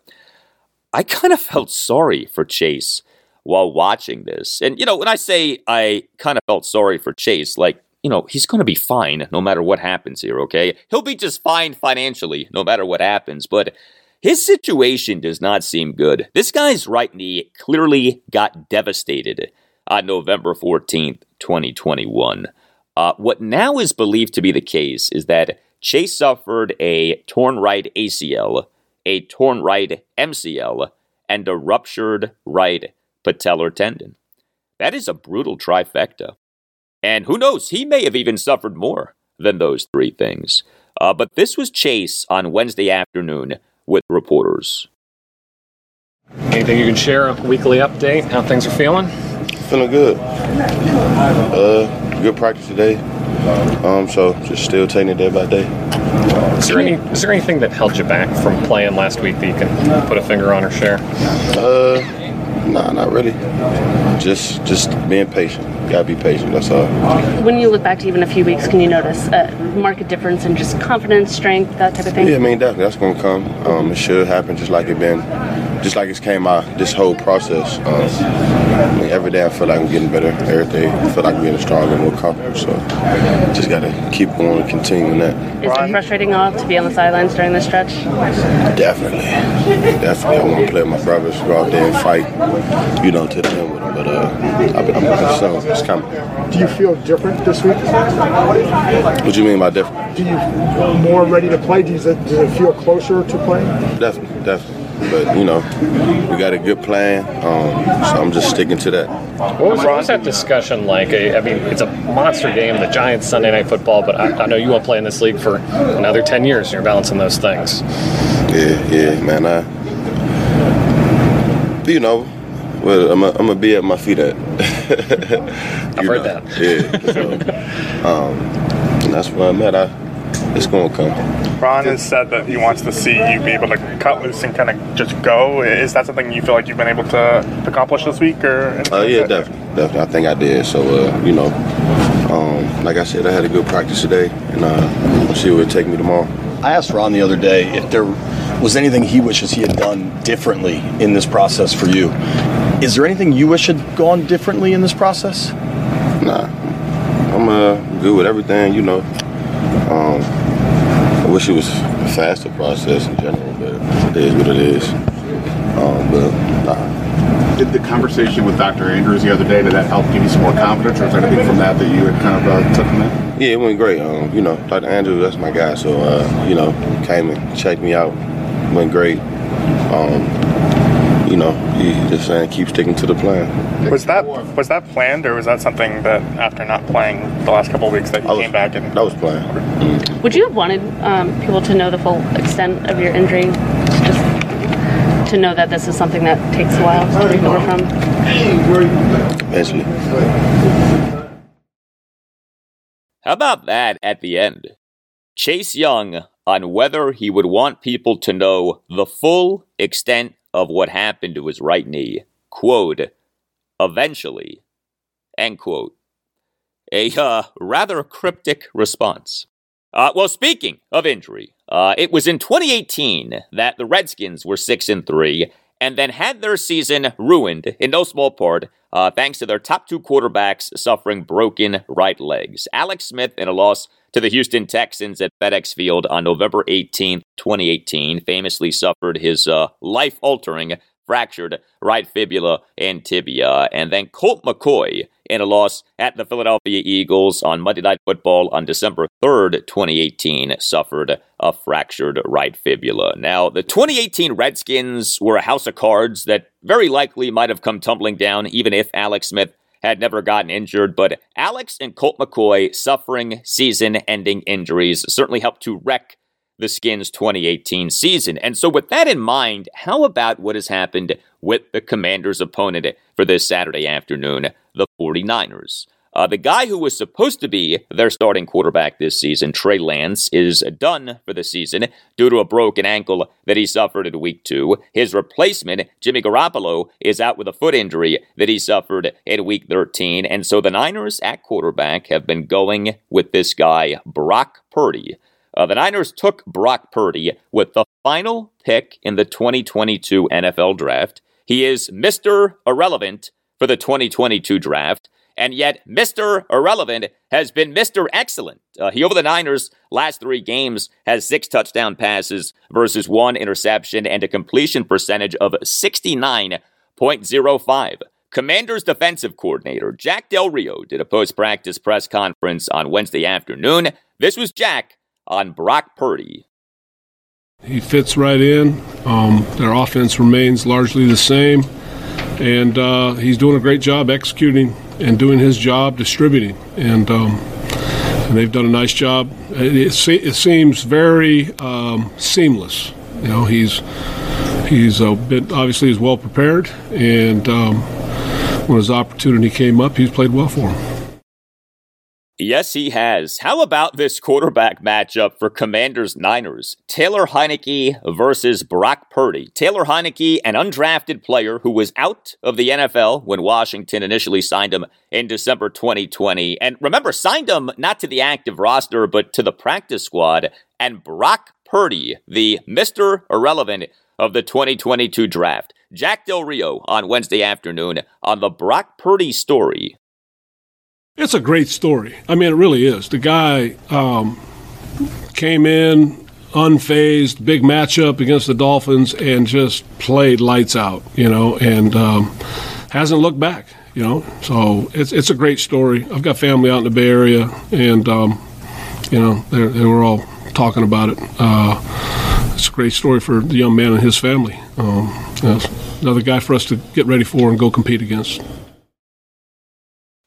I kind of felt sorry for Chase while watching this. And, you know, when I say I kind of felt sorry for Chase, like, you know, he's going to be fine no matter what happens here, okay? He'll be just fine financially no matter what happens, but his situation does not seem good. This guy's right knee clearly got devastated on November 14th, 2021. Uh, what now is believed to be the case is that Chase suffered a torn right ACL, a torn right MCL, and a ruptured right patellar tendon. That is a brutal trifecta. And who knows, he may have even suffered more than those three things. Uh, but this was Chase on Wednesday afternoon with reporters. Anything you can share? A weekly update? How things are feeling? Feeling good. Uh, good practice today. Um, so just still taking it day by day. Is there any is there anything that held you back from playing last week that you can put a finger on or share? Uh, no, nah, not really. Just just being patient. Gotta be patient. That's all. When you look back to even a few weeks, can you notice a market difference in just confidence, strength, that type of thing? Yeah, I mean definitely that's gonna come. Um, it should happen just like it been, just like it's came out this whole process. Um, I mean, every day I feel like I'm getting better. Every day I feel like I'm getting stronger and more confident. So just gotta keep going and continuing that. Is it frustrating all to be on the sidelines during this stretch? Definitely, definitely. I want to play with my brothers, go out there and fight, you know, to the end with them. But uh, I'm, I'm, I'm so it's coming. Do you feel different this week? What do you mean by different? Do you feel more ready to play? Does it, does it feel closer to playing? Definitely, definitely. But you know, we got a good plan, um, so I'm just sticking to that. What was, what was that discussion like? I mean, it's a monster game, the Giants Sunday Night Football, but I, I know you won't play in this league for another ten years. And you're balancing those things. Yeah, yeah, man. I, you know, well, I'm gonna be at my feet at. I've heard know? that. Yeah. So, um, and that's where I'm at. I, it's gonna come. Ron has said that he wants to see you be able to cut loose and kind of just go. Is that something you feel like you've been able to accomplish this week, or? Oh uh, yeah, definitely, definitely. I think I did. So uh, you know, um, like I said, I had a good practice today, and uh, we'll see where it take me tomorrow. I asked Ron the other day if there was anything he wishes he had done differently in this process for you. Is there anything you wish had gone differently in this process? Nah, I'm uh, good with everything. You know, Um, I wish it was a faster process in general, but it is what it is. Um, but nah. Did the conversation with Dr. Andrews the other day, did that help give you some more confidence, or is there anything from that that you had kind of uh, took from that? Yeah, it went great. Um, you know, Dr. Andrews, that's my guy, so uh, you know, came and checked me out. Went great. Um, you know, he just saying keep sticking to the plan. Was that was that planned, or was that something that after not playing the last couple of weeks that you came back and that was planned? Would you have wanted um, people to know the full extent of your injury, just to know that this is something that takes a while to recover from? Eventually. How about that at the end? Chase Young on whether he would want people to know the full extent of what happened to his right knee. Quote, eventually, end quote. A uh, rather cryptic response. Uh, well, speaking of injury, uh, it was in 2018 that the Redskins were 6 and 3 and then had their season ruined in no small part uh, thanks to their top two quarterbacks suffering broken right legs. Alex Smith in a loss to the Houston Texans at FedEx Field on November 18, 2018, famously suffered his uh, life altering fractured right fibula and tibia. And then Colt McCoy in a loss at the Philadelphia Eagles on Monday Night Football on December 3rd, 2018, suffered a fractured right fibula. Now, the 2018 Redskins were a house of cards that very likely might have come tumbling down even if Alex Smith had never gotten injured, but Alex and Colt McCoy suffering season ending injuries certainly helped to wreck the Skins 2018 season. And so, with that in mind, how about what has happened with the Commanders' opponent for this Saturday afternoon, the 49ers? Uh, the guy who was supposed to be their starting quarterback this season, Trey Lance, is done for the season due to a broken ankle that he suffered in week two. His replacement, Jimmy Garoppolo, is out with a foot injury that he suffered in week 13. And so the Niners at quarterback have been going with this guy, Brock Purdy. Uh, the Niners took Brock Purdy with the final pick in the 2022 NFL draft. He is Mr. Irrelevant for the 2022 draft and yet Mr. Irrelevant has been Mr. Excellent. Uh, he, over the Niners' last three games, has six touchdown passes versus one interception and a completion percentage of 69.05. Commanders defensive coordinator Jack Del Rio did a post practice press conference on Wednesday afternoon. This was Jack on Brock Purdy. He fits right in. Um, their offense remains largely the same, and uh, he's doing a great job executing and doing his job distributing. And, um, and they've done a nice job. It, it, it seems very um, seamless. You know, he's he's bit obviously is well prepared, and um, when his opportunity came up, he's played well for him. Yes, he has. How about this quarterback matchup for Commanders Niners? Taylor Heinicke versus Brock Purdy. Taylor Heinicke, an undrafted player who was out of the NFL when Washington initially signed him in December 2020. And remember, signed him not to the active roster, but to the practice squad. And Brock Purdy, the Mr. Irrelevant of the 2022 draft. Jack Del Rio on Wednesday afternoon on the Brock Purdy story. It's a great story. I mean, it really is. The guy um, came in unfazed, big matchup against the Dolphins, and just played lights out, you know, and um, hasn't looked back, you know. So it's it's a great story. I've got family out in the Bay Area, and um, you know, they were all talking about it. Uh, it's a great story for the young man and his family. Um, another guy for us to get ready for and go compete against.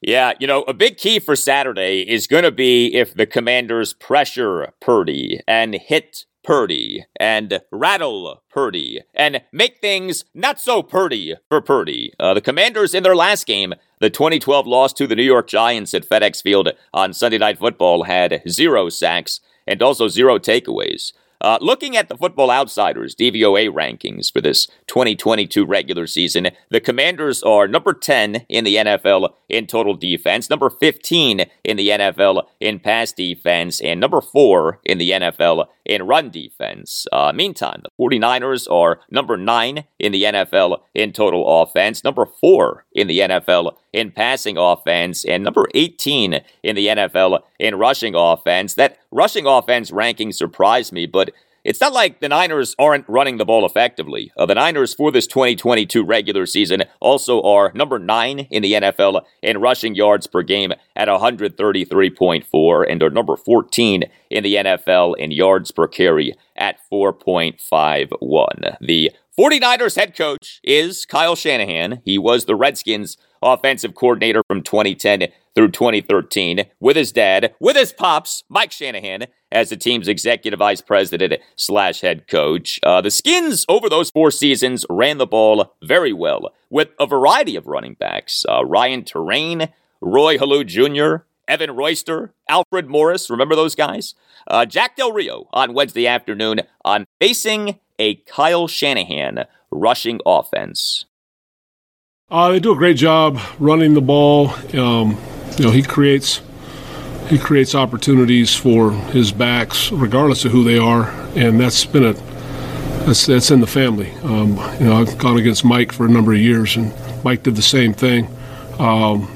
Yeah, you know, a big key for Saturday is going to be if the commanders pressure Purdy and hit Purdy and rattle Purdy and make things not so Purdy for Purdy. Uh, the commanders in their last game, the 2012 loss to the New York Giants at FedEx Field on Sunday Night Football, had zero sacks and also zero takeaways. Uh, looking at the Football Outsiders DVOA rankings for this 2022 regular season, the Commanders are number 10 in the NFL in total defense, number 15 in the NFL in pass defense, and number 4 in the NFL in run defense. Uh, meantime, the 49ers are number nine in the NFL in total offense, number four in the NFL in passing offense, and number 18 in the NFL in rushing offense. That rushing offense ranking surprised me, but it's not like the Niners aren't running the ball effectively. Uh, the Niners for this 2022 regular season also are number nine in the NFL in rushing yards per game at 133.4 and are number 14 in the NFL in yards per carry at 4.51. The 49ers head coach is Kyle Shanahan. He was the Redskins offensive coordinator from 2010 through 2013 with his dad, with his pops, Mike Shanahan, as the team's executive vice president slash head coach. Uh, the Skins, over those four seasons, ran the ball very well with a variety of running backs. Uh, Ryan Torain, Roy Helu Jr., Evan Royster, Alfred Morris, remember those guys? Uh, Jack Del Rio on Wednesday afternoon on facing a Kyle Shanahan rushing offense. Uh, they do a great job running the ball. Um, you know, he creates he creates opportunities for his backs, regardless of who they are, and that's been a that's that's in the family. Um, you know, I've gone against Mike for a number of years, and Mike did the same thing. Um,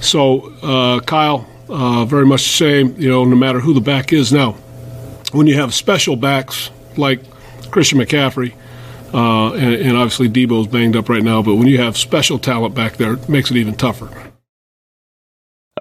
so uh, Kyle, uh, very much the same. You know, no matter who the back is now, when you have special backs like Christian McCaffrey, uh, and, and, obviously Deebo's banged up right now, but when you have special talent back there, it makes it even tougher.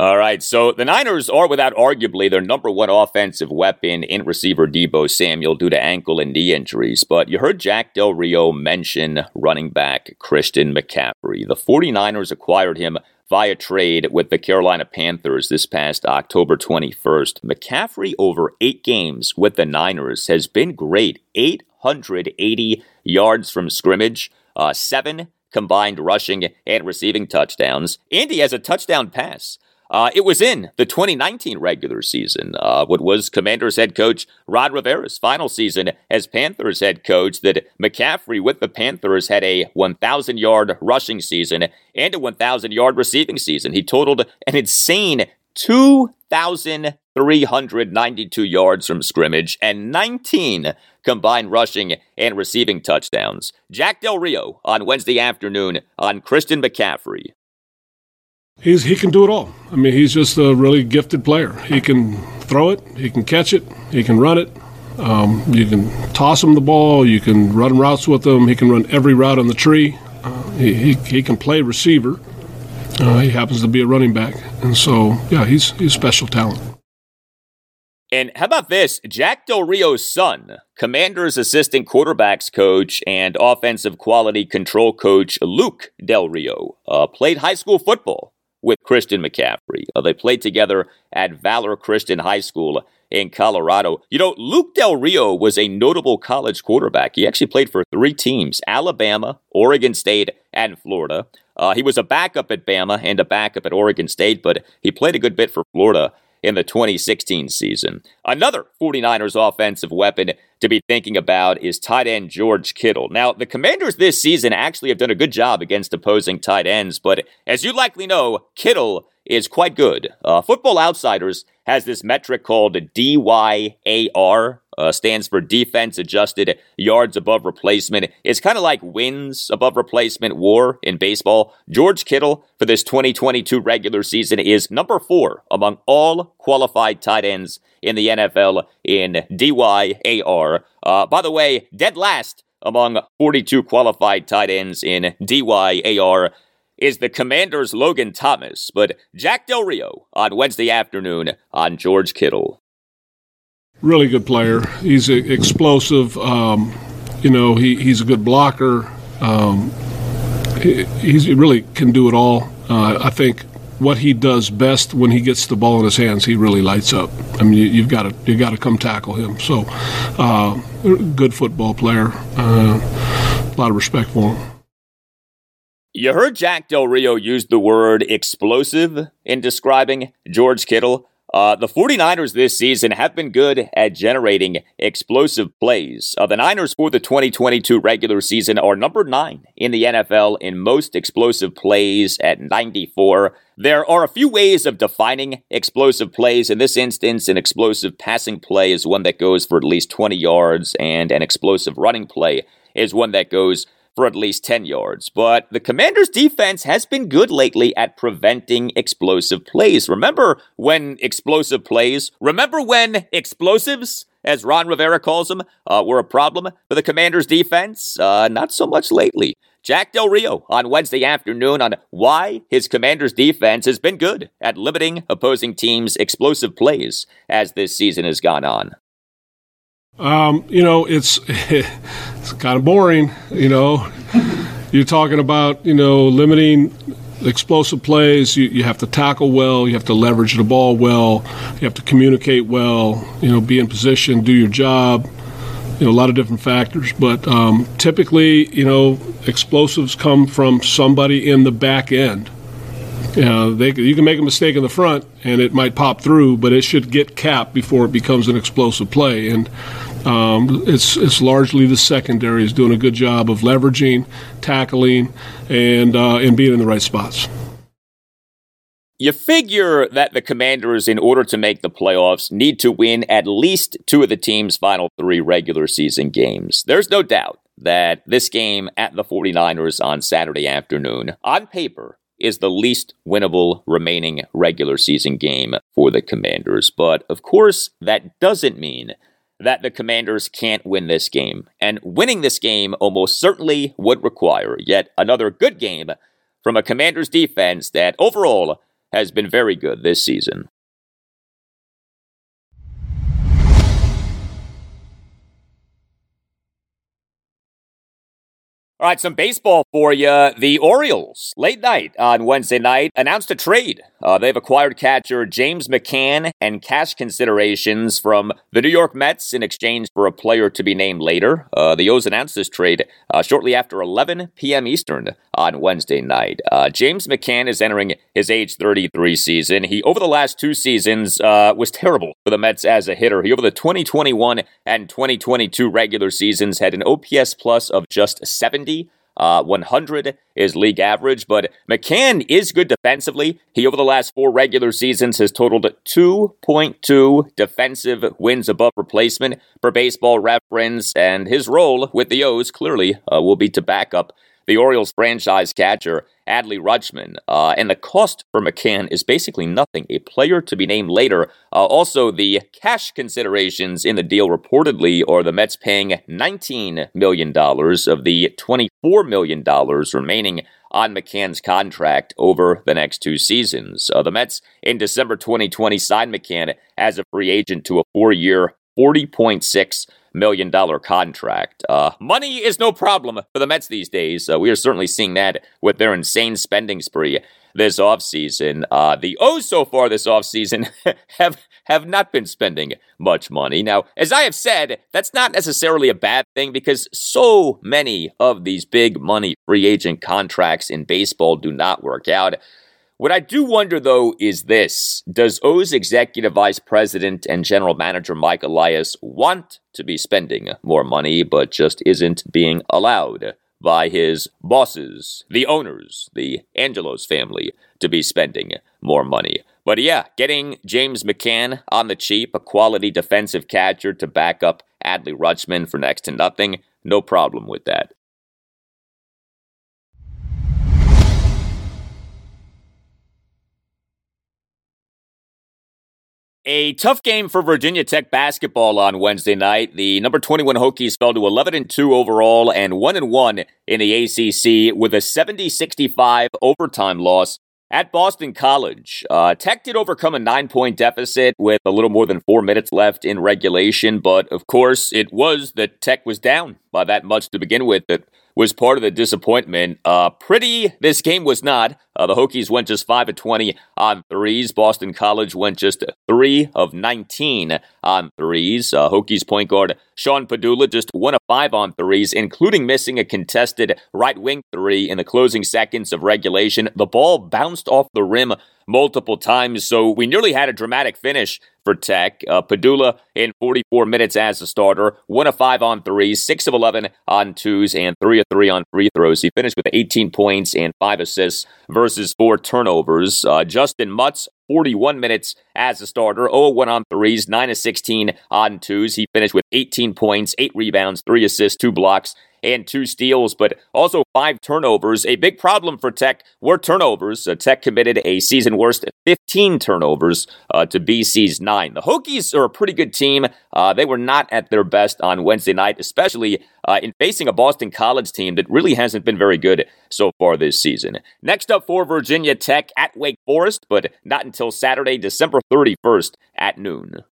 All right, so the Niners are without arguably their number one offensive weapon in receiver Deebo Samuel due to ankle and knee injuries. But you heard Jack Del Rio mention running back Christian McCaffrey. The 49ers acquired him via trade with the Carolina Panthers this past October 21st. McCaffrey, over eight games with the Niners, has been great 880 yards from scrimmage, uh, seven combined rushing and receiving touchdowns, and he has a touchdown pass. Uh, it was in the 2019 regular season, uh, what was Commanders head coach Ron Rivera's final season as Panthers head coach, that McCaffrey with the Panthers had a 1,000 yard rushing season and a 1,000 yard receiving season. He totaled an insane 2,392 yards from scrimmage and 19 combined rushing and receiving touchdowns. Jack Del Rio on Wednesday afternoon on Christian McCaffrey he's he can do it all. I mean, he's just a really gifted player. He can throw it, he can catch it, he can run it. Um, you can toss him the ball, you can run routes with him. He can run every route on the tree. Uh, he, he, he, can play receiver. Uh, he happens to be a running back, and so yeah, he's he's special talent. And how about this? Jack Del Rio's son, Commander's assistant quarterbacks coach and offensive quality control coach Luke Del Rio, uh, played high school football with Christian McCaffrey. Uh, they played together at Valor Christian High School in Colorado. You know, Luke Del Rio was a notable college quarterback. He actually played for three teams Alabama, Oregon State, and Florida. Uh, he was a backup at Bama and a backup at Oregon State, but he played a good bit for Florida in the 2016 season. Another 49ers offensive weapon to be thinking about is tight end George Kittle. Now, the Commanders this season actually have done a good job against opposing tight ends, but as you likely know, Kittle is quite good. Uh, Football Outsiders has this metric called DYAR, uh, stands for defense adjusted yards above replacement. It's kind of like wins above replacement war in baseball. George Kittle for this 2022 regular season is number four among all qualified tight ends in the NFL in DYAR. Uh, by the way, dead last among 42 qualified tight ends in DYAR is the Commanders' Logan Thomas, but Jack Del Rio on Wednesday afternoon on George Kittle really good player. He's explosive. Um, you know, he, he's a good blocker. Um, he, he really can do it all. Uh, I think what he does best when he gets the ball in his hands, he really lights up. I mean, you, have got to you got to come tackle him. So, uh, good football player. Uh, a lot of respect for him. You heard Jack Del Rio use the word explosive in describing George Kittle. Uh, the 49ers this season have been good at generating explosive plays. Uh, the Niners for the 2022 regular season are number nine in the NFL in most explosive plays at 94. There are a few ways of defining explosive plays. In this instance, an explosive passing play is one that goes for at least 20 yards, and an explosive running play is one that goes for at least 10 yards. But the Commanders' defense has been good lately at preventing explosive plays. Remember when explosive plays, remember when explosives, as Ron Rivera calls them, uh, were a problem for the Commanders' defense? Uh, not so much lately. Jack Del Rio on Wednesday afternoon on why his Commanders' defense has been good at limiting opposing teams' explosive plays as this season has gone on. Um, you know, it's it's kind of boring. You know, you're talking about you know limiting explosive plays. You, you have to tackle well. You have to leverage the ball well. You have to communicate well. You know, be in position, do your job. You know, a lot of different factors, but um, typically, you know, explosives come from somebody in the back end. They, you can make a mistake in the front and it might pop through, but it should get capped before it becomes an explosive play. And um, it's it's largely the secondary is doing a good job of leveraging, tackling, and uh, and being in the right spots. You figure that the Commanders, in order to make the playoffs, need to win at least two of the team's final three regular season games. There's no doubt that this game at the 49ers on Saturday afternoon, on paper, is the least winnable remaining regular season game for the Commanders. But of course, that doesn't mean that the Commanders can't win this game. And winning this game almost certainly would require yet another good game from a Commanders defense that overall has been very good this season. All right, some baseball for you. The Orioles, late night on Wednesday night, announced a trade. Uh, they've acquired catcher James McCann and cash considerations from the New York Mets in exchange for a player to be named later. Uh, the O's announced this trade uh, shortly after 11 p.m. Eastern on Wednesday night. Uh, James McCann is entering his age 33 season. He, over the last two seasons, uh, was terrible for the Mets as a hitter. He, over the 2021 and 2022 regular seasons, had an OPS plus of just 70 uh, 100 is league average, but McCann is good defensively. He, over the last four regular seasons, has totaled 2.2 defensive wins above replacement per baseball reference, and his role with the O's clearly uh, will be to back up the Orioles franchise catcher, Adley Rutschman. Uh, and the cost for McCann is basically nothing. A player to be named later. Uh, also, the cash considerations in the deal reportedly are the Mets paying $19 million of the $24 million remaining on McCann's contract over the next two seasons. Uh, the Mets in December 2020 signed McCann as a free agent to a four year, $40.6 million dollar contract. Uh, money is no problem for the Mets these days. Uh, we are certainly seeing that with their insane spending spree this offseason. Uh, the O's so far this offseason have have not been spending much money. Now, as I have said, that's not necessarily a bad thing because so many of these big money free agent contracts in baseball do not work out. What I do wonder, though, is this Does O's executive vice president and general manager Mike Elias want to be spending more money, but just isn't being allowed by his bosses, the owners, the Angelos family, to be spending more money? But yeah, getting James McCann on the cheap, a quality defensive catcher to back up Adley Rutschman for next to nothing, no problem with that. A tough game for Virginia Tech basketball on Wednesday night. The number 21 Hokies fell to 11 and 2 overall and 1 and 1 in the ACC with a 70-65 overtime loss at Boston College. Uh, Tech did overcome a nine point deficit with a little more than four minutes left in regulation, but of course, it was that Tech was down by that much to begin with that was part of the disappointment. Uh, pretty, this game was not Uh, the Hokies went just 5 of 20 on threes. Boston College went just 3 of 19 on threes. Uh, Hokies point guard Sean Pedulla just 1 of 5 on threes, including missing a contested right wing three in the closing seconds of regulation. The ball bounced off the rim multiple times, so we nearly had a dramatic finish for Tech. Uh, Pedulla in 44 minutes as a starter, 1 of 5 on threes, 6 of 11 on twos, and 3 of 3 on free throws. He finished with 18 points and 5 assists 4 turnovers. Uh, Justyn Mutts, 41 minutes as a starter, 0 1 on threes, 9 of 16 on twos. He finished with 18 points, 8 rebounds, 3 assists, 2 blocks, and two steals, but also five turnovers. A big problem for Tech were turnovers. Uh, Tech committed a season worst 15 turnovers uh, to BC's nine. The Hokies are a pretty good team. Uh, they were not at their best on Wednesday night, especially uh, in facing a Boston College team that really hasn't been very good so far this season. Next up for Virginia Tech at Wake Forest, but not until Saturday, December 31st at noon.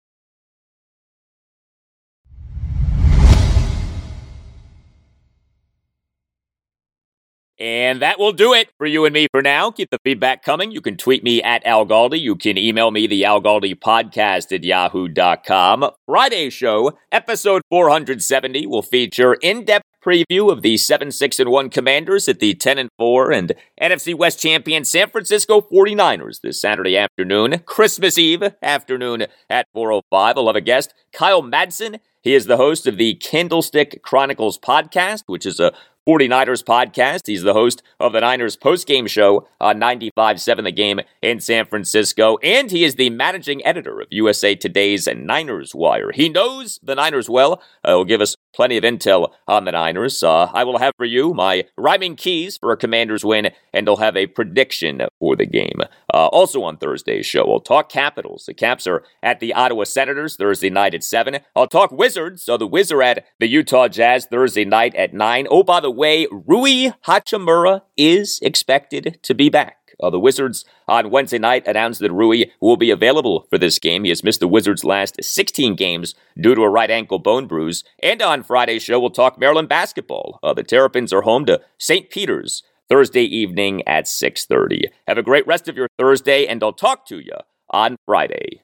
And that will do it for you and me for now. Keep the feedback coming. You can tweet me at Al Galdi. You can email me, the Al Galdi podcast at yahoo.com. Friday show, episode 470, will feature in depth preview of the 7 6 and 1 commanders at the 10 and 4 and NFC West champion San Francisco 49ers this Saturday afternoon, Christmas Eve afternoon at 405. I'll have a guest, Kyle Madsen. He is the host of the Candlestick Chronicles podcast, which is a 49ers podcast. He's the host of the Niners postgame show on 95.7 The Game in San Francisco, and he is the managing editor of USA Today's Niners Wire. He knows the Niners well. Uh, will give us plenty of intel on the Niners. Uh, I will have for you my rhyming keys for a Commanders win, and I'll have a prediction for the game. Uh, also on Thursday's show, we'll talk Capitals. The Caps are at the Ottawa Senators Thursday night at 7. I'll talk Wizards. So the Wizards are at the Utah Jazz Thursday night at 9. Oh, by the way, Rui Hachimura is expected to be back. Uh, the Wizards on Wednesday night announced that Rui will be available for this game. He has missed the Wizards' last 16 games due to a right ankle bone bruise. And on Friday's show, we'll talk Maryland basketball. Uh, the Terrapins are home to St. Peter's Thursday evening at 6:30. Have a great rest of your Thursday, and I'll talk to you on Friday.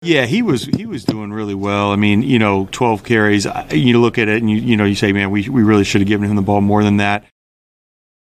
Yeah, he was he was doing really well. I mean, you know, 12 carries. You look at it and you you know you say, man, we we really should have given him the ball more than that.